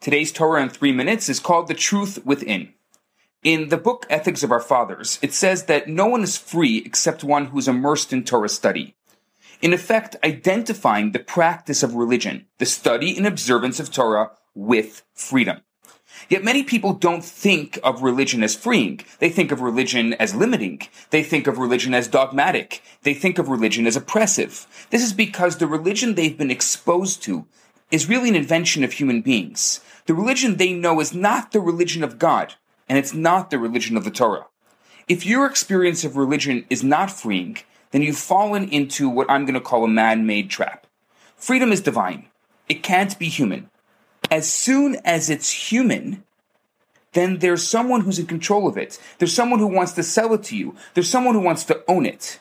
Today's Torah in three minutes is called The Truth Within. In the book Ethics of Our Fathers, it says that no one is free except one who is immersed in Torah study. In effect, identifying the practice of religion, the study and observance of Torah with freedom. Yet many people don't think of religion as freeing. They think of religion as limiting. They think of religion as dogmatic. They think of religion as oppressive. This is because the religion they've been exposed to is really an invention of human beings. The religion they know is not the religion of God, and it's not the religion of the Torah. If your experience of religion is not freeing, then you've fallen into what I'm going to call a man made trap. Freedom is divine. It can't be human as soon as it's human, then there's someone who's in control of it. There's someone who wants to sell it to you. There's someone who wants to own it.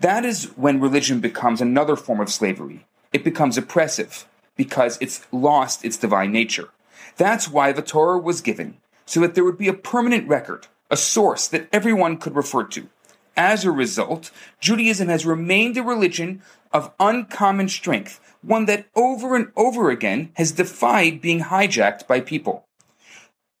That is when religion becomes another form of slavery. It becomes oppressive because it's lost its divine nature. That's why the Torah was given, so that there would be a permanent record, a source that everyone could refer to. As a result, Judaism has remained a religion of uncommon strength, one that over and over again has defied being hijacked by people.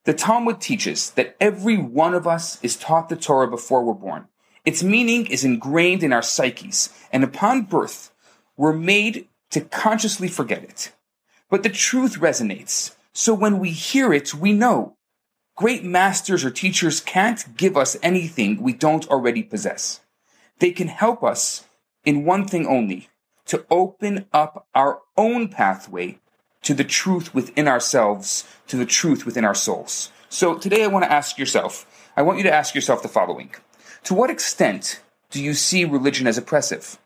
The Talmud teaches that every one of us is taught the Torah before we're born. Its meaning is ingrained in our psyches, and upon birth, we're made to consciously forget it. But the truth resonates, so when we hear it, we know Great masters or teachers can't give us anything we don't already possess. They can help us in one thing only to open up our own pathway to the truth within ourselves, to the truth within our souls. So today I want to ask yourself, I want you to ask yourself the following. To what extent do you see religion as oppressive?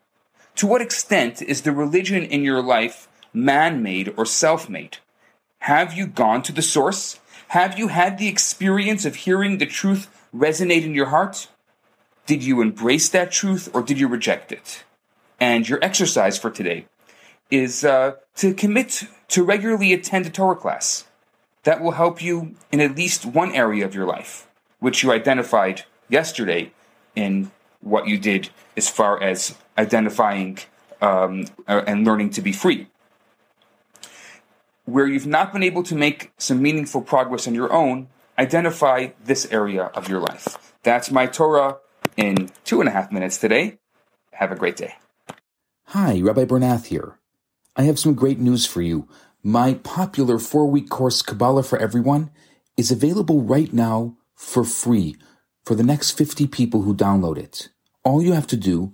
To what extent is the religion in your life man made or self made? Have you gone to the source? Have you had the experience of hearing the truth resonate in your heart? Did you embrace that truth or did you reject it? And your exercise for today is uh, to commit to regularly attend a Torah class. That will help you in at least one area of your life, which you identified yesterday in what you did as far as identifying um, uh, and learning to be free where you've not been able to make some meaningful progress on your own, identify this area of your life. That's my Torah in two and a half minutes today. Have a great day. Hi, Rabbi Bernath here. I have some great news for you. My popular four week course, Kabbalah for Everyone, is available right now for free for the next 50 people who download it. All you have to do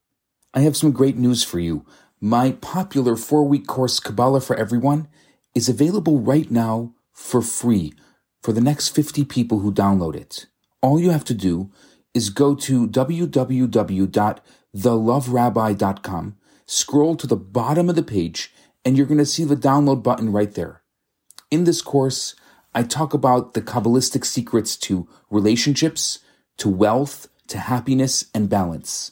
I have some great news for you. My popular four week course, Kabbalah for Everyone, is available right now for free for the next 50 people who download it. All you have to do is go to www.theloverabbi.com, scroll to the bottom of the page, and you're going to see the download button right there. In this course, I talk about the Kabbalistic secrets to relationships, to wealth, to happiness and balance.